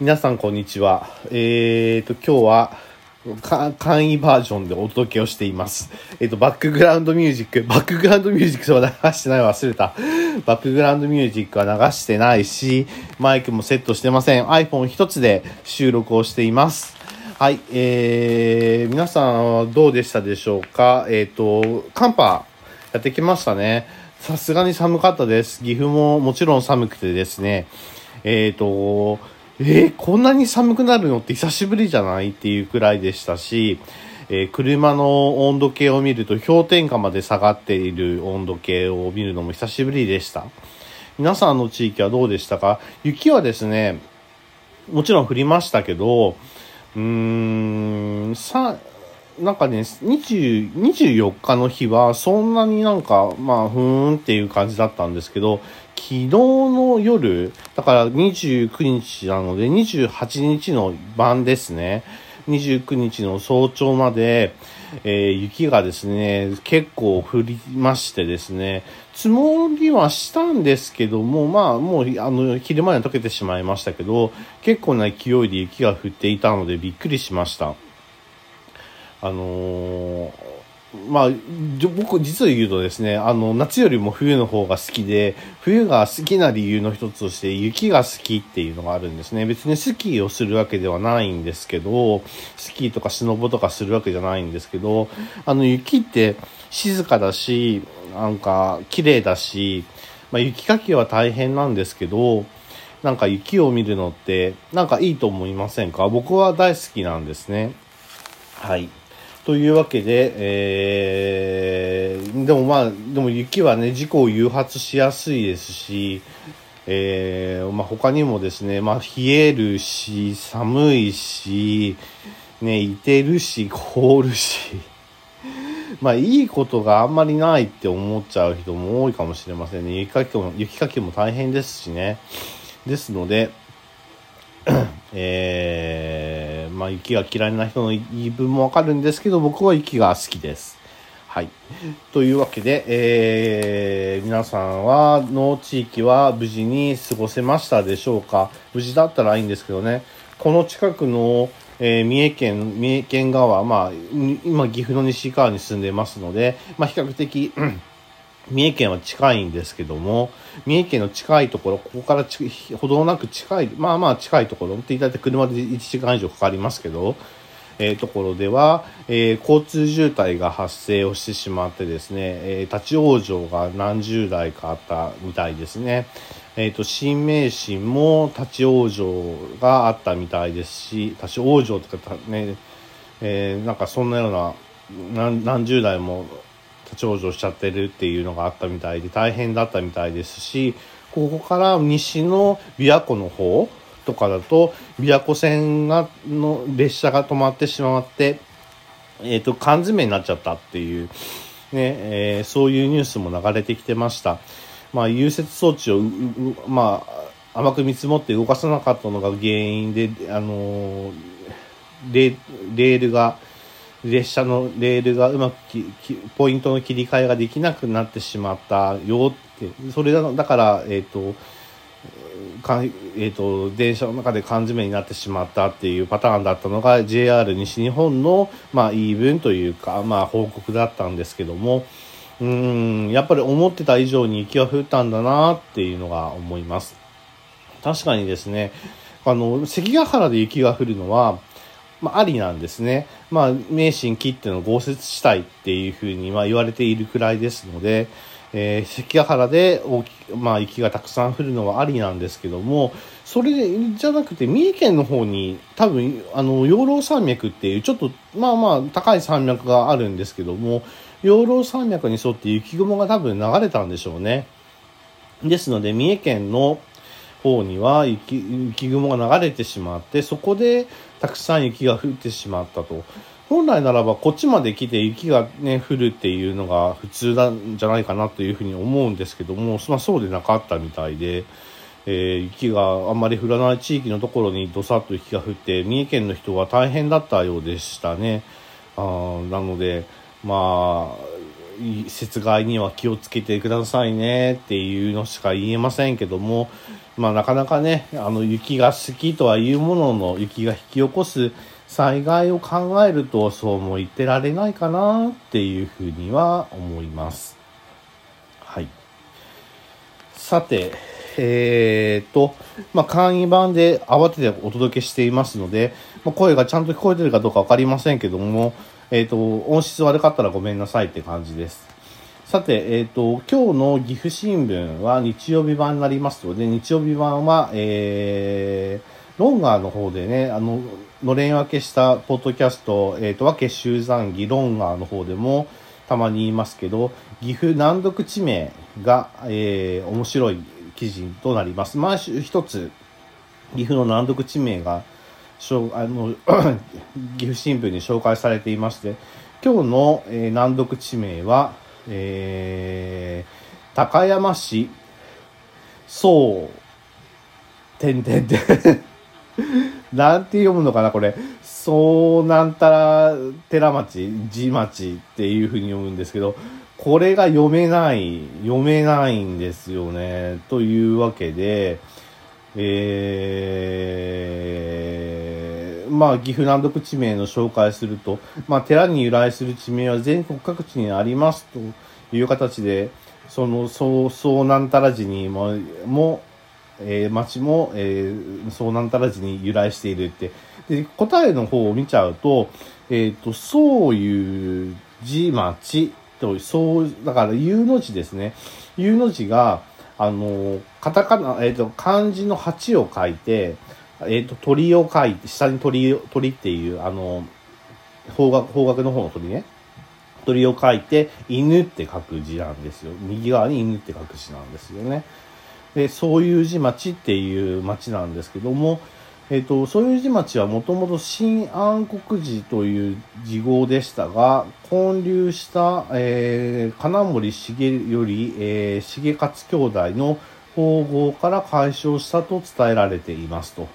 皆さんこんにちは。えーと、今日は、簡易バージョンでお届けをしています。えっ、と、バックグラウンドミュージック、バックグラウンドミュージックは流してない忘れた。バックグラウンドミュージックは流してないし、マイクもセットしてません。iPhone 一つで収録をしています。はい、えー、皆さんはどうでしたでしょうか？えっ、と、寒波やってきましたね。さすがに寒かったです。岐阜ももちろん寒くてですね。えっ、と、えーこんなに寒くなるのって久しぶりじゃないっていうくらいでしたし、えー車の温度計を見ると氷点下まで下がっている温度計を見るのも久しぶりでした。皆さんの地域はどうでしたか？雪はですね、もちろん降りましたけど、うーん、さ、なんかね、20 24日の日はそんなになんか、まあ、ふーんっていう感じだったんですけど、昨日の夜、だから29日なので28日の晩ですね。29日の早朝まで、えー雪がですね、結構降りましてですね、積もりはしたんですけども、まあもうあの昼間には溶けてしまいましたけど、結構な勢いで雪が降っていたのでびっくりしました。あのーまあ、僕、実を言うとですね、あの、夏よりも冬の方が好きで、冬が好きな理由の一つとして、雪が好きっていうのがあるんですね。別にスキーをするわけではないんですけど、スキーとかスノボとかするわけじゃないんですけど、あの、雪って静かだし、なんか、綺麗だし、まあ、雪かきは大変なんですけど、なんか雪を見るのって、なんかいいと思いませんか？僕は大好きなんですね。はい。というわけで、えー、でもまあ、でも雪はね、事故を誘発しやすいですし、えー、まあ他にもですね、まあ冷えるし、寒いし、ね、いてるし、凍るし、まあいいことがあんまりないって思っちゃう人も多いかもしれませんね。雪かきも、雪かきも大変ですしね。ですので、えー、まあ雪が嫌いな人の言い分もわかるんですけど、僕は雪が好きです。はい。というわけで、えー、皆さんは、の地域は無事に過ごせましたでしょうか？無事だったらいいんですけどね。この近くの、えー三重県、三重県側、まあ、今、岐阜の西側に住んでますので、まあ、比較的、うん三重県は近いんですけども、三重県の近いところ、ここからちほどなく近い、まあまあ近いところ、って言ったって車で1時間以上かかりますけど、えーところでは、えー交通渋滞が発生をしてしまってですね、えー立ち往生が何十台かあったみたいですね。えっ、と、新名神も立ち往生があったみたいですし、立ち往生とかね、えーなんかそんなような何何十台も立ち往生しちゃってるっていうのがあったみたいで大変だったみたいですしここから西の琵琶湖の方とかだと琵琶湖線がの列車が止まってしまって、えー、と缶詰になっちゃったっていう、ねえーそういうニュースも流れてきてました。まあ、融雪装置をまあ、甘く見積もって動かさなかったのが原因で、あのーレールが列車のレールがうまくポイントの切り替えができなくなってしまったよってそれだだからえっ、とかえー、と電車の中で缶詰になってしまったっていうパターンだったのが JR 西日本の、まあ、言い分というか、まあ、報告だったんですけどもうんやっぱり思ってた以上に雪は降ったんだなっていうのが思います。確かにですねあの関ヶ原で雪が降るのはまあ、ありなんですね。まあ、名神切っての豪雪地帯っていうふうにまあ言われているくらいですので、えー関ヶ原で大き、まあ、雪がたくさん降るのはありなんですけども、それじゃなくて、三重県の方に多分、あの、養老山脈っていう、ちょっと、まあまあ、高い山脈があるんですけども、養老山脈に沿って雪雲が多分流れたんでしょうね。ですので、三重県の方には雪雪雲が流れてしまって、そこでたくさん雪が降ってしまったと。本来ならばこっちまで来て雪がね、降るっていうのが普通なんじゃないかなというふうに思うんですけども、まあ、そうでなかったみたいで、えー雪があんまり降らない地域のところにどさっと雪が降って、三重県の人は大変だったようでしたね。あなので、まあ、雪害には気をつけてくださいねっていうのしか言えませんけども、まあなかなかね、あの雪が好きとはいうものの雪が引き起こす災害を考えるとそうも言ってられないかなっていうふうには思います。はい。さて、えー、と、まあ、簡易版で慌ててお届けしていますので、まあ、声がちゃんと聞こえてるかどうかわかりませんけども、えっ、ー、と、音質悪かったらごめんなさいって感じです。さて、えっ、ー、と、今日の岐阜新聞は日曜日版になりますので、日曜日版は、えー、ロンガーの方でね、あの、のれん分けしたポッドキャスト、えっ、ー、と、和気集山儀ロンガーの方でも、たまに言いますけど、岐阜難読地名が、えー、面白い記事となります。毎週一つ、岐阜の難読地名が、あの 岐阜新聞に紹介されていまして、今日の、えー、難読地名は、えー、高山市、そう、てんてんてん。なんて読むのかな、これ。そうなんたら寺町、地町っていうふうに読むんですけど、これが読めない、読めないんですよね。というわけで、えー、まあ、岐阜難読地名の紹介すると、まあ、寺に由来する地名は全国各地にありますという形で、その、そう、そうなんたら寺にも、もえー、町も、えー、そうなんたら寺に由来しているって。で、答えの方を見ちゃうと、えっ、ー、と、そういう字町と、そう、だから、U の字ですね。U の字が、あの、カタカナ、えっ、ー、と、漢字の8を書いて、えっ、ー、と、鳥を書いて、下に鳥、鳥っていう、あの、方角、方角の方の鳥ね。鳥を書いて、犬って書く字なんですよ。右側に犬って書く字なんですよね。で、そういう字町っていう町なんですけども、えっ、ー、と、そういう字町はもともと新暗黒寺という字号でしたが、建立した、えー、金森重より、えー、重勝兄弟の統合から解消したと伝えられていますと。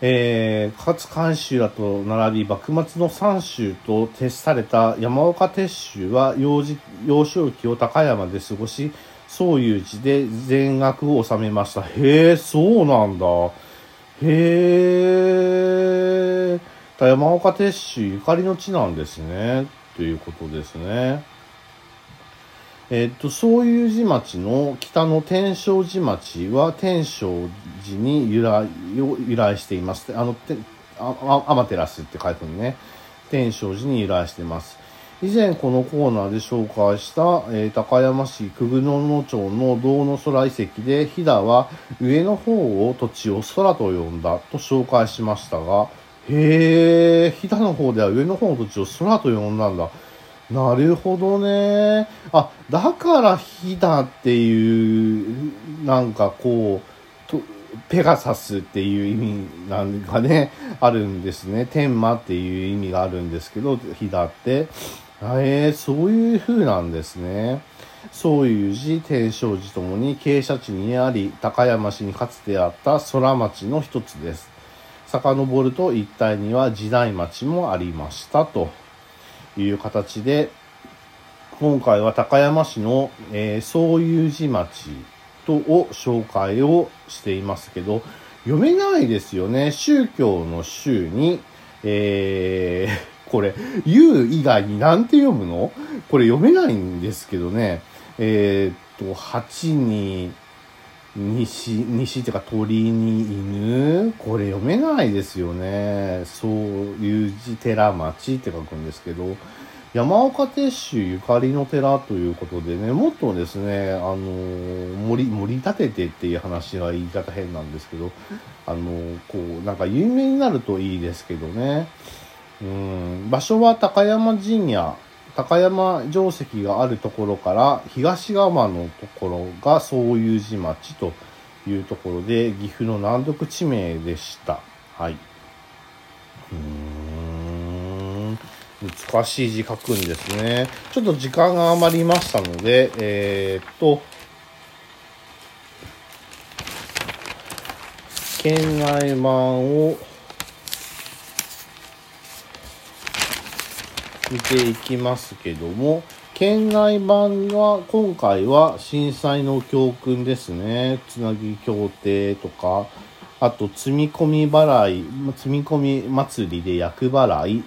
えー、勝監修らと並び、幕末の三州と徹された山岡鉄舟は幼児幼少期を高山で過ごし、そういう字で全額を収めました。へえ、そうなんだ。へえ、山岡鉄舟ゆかりの地なんですね。ということですね。えっと、そういう寺町の北の天正寺町は天正寺に由来を、由来しています。あの、てあ、アマテラスって書いてるね。天正寺に由来しています。以前このコーナーで紹介した、えー、高山市久久野野町の道の空遺跡で飛騨は上の方を土地を空と呼んだと紹介しましたが、へえ、飛騨の方では上の方の土地を空と呼んだんだ。なるほどね。あ、だから飛騨っていう、なんかこう、とペガサスっていう意味なんかね、あるんですね。天馬っていう意味があるんですけど、飛騨って。えー、そういう風なんですね。そういう寺、天正寺ともに傾斜地にあり、高山市にかつてあった空町の一つです。遡ると一帯には時代町もありましたという形で、今回は高山市の、えー、そういう寺町とを紹介をしていますけど、読めないですよね。宗教の宗に、えー これ、U 以外になんて読むの？これ読めないんですけどね。えー、っと、8に、西、西っていうか鳥に犬これ読めないですよね。そういう字寺町って書くんですけど、山岡鉄舟ゆかりの寺ということでね、もっとですね、あの、森、森立ててっていう話は言い方変なんですけど、あの、こう、なんか有名になるといいですけどね。うん場所は高山陣屋高山城石があるところから東側のところがそういう寺町というところで岐阜の難読地名でした。はい。うん難しい字書くんですね。ちょっと時間が余りましたので、えー、っと、県内版を見ていきますけども、県内版は、今回は震災の教訓ですね。つなぎ協定とか、あと、積み込み払い、積み込み祭りで厄払い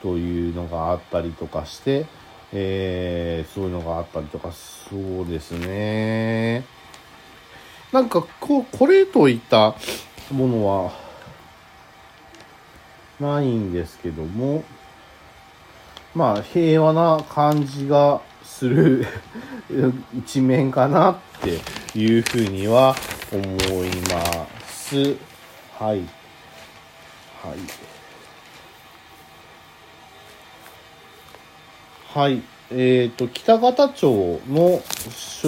というのがあったりとかして、えー、そういうのがあったりとか、そうですね。なんか、こ、これといったものは、ないんですけども、まあ、平和な感じがする 一面かなっていうふうには思います。はい。はい。はい。えっ、ー、と、北方町の、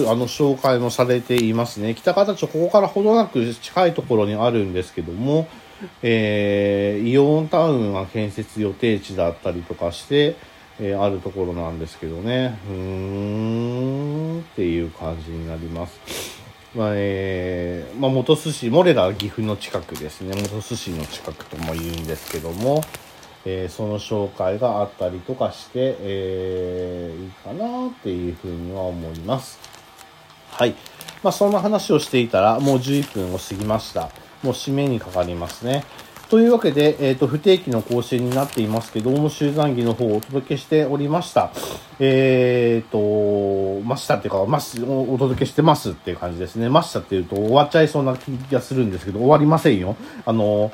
あの、紹介もされていますね。北方町、ここからほどなく近いところにあるんですけども、えー、イオンタウンが建設予定地だったりとかして、えー、あるところなんですけどね。うーんっていう感じになります。まあ、えー、まあ、元寿司、モレラ岐阜の近くですね。元寿司の近くとも言うんですけども、えー、その紹介があったりとかして、えー、いいかなっていうふうには思います。はい。まあ、そんな話をしていたら、もう11分を過ぎました。もう締めにかかりますね。というわけで、えっ、ー、と、不定期の更新になっていますけども、集団儀の方をお届けしておりました。えっ、ー、と、ましたっていうか、ます、お届けしてますっていう感じですね。ましたっていうと終わっちゃいそうな気がするんですけど、終わりませんよ。あの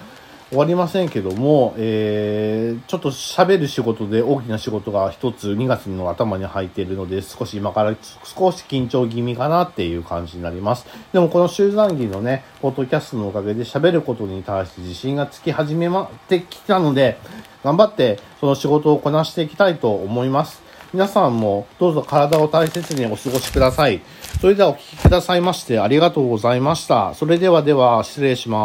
終わりませんけども、えー、ちょっと喋る仕事で大きな仕事が一つ2月の頭に入っているので、少し今から少し緊張気味かなっていう感じになります。でもこの集団儀のね、ポッドキャストのおかげで喋ることに対して自信がつき始めまってきたので、頑張ってその仕事をこなしていきたいと思います。皆さんもどうぞ体を大切にお過ごしください。それではお聴きくださいましてありがとうございました。それではでは失礼します。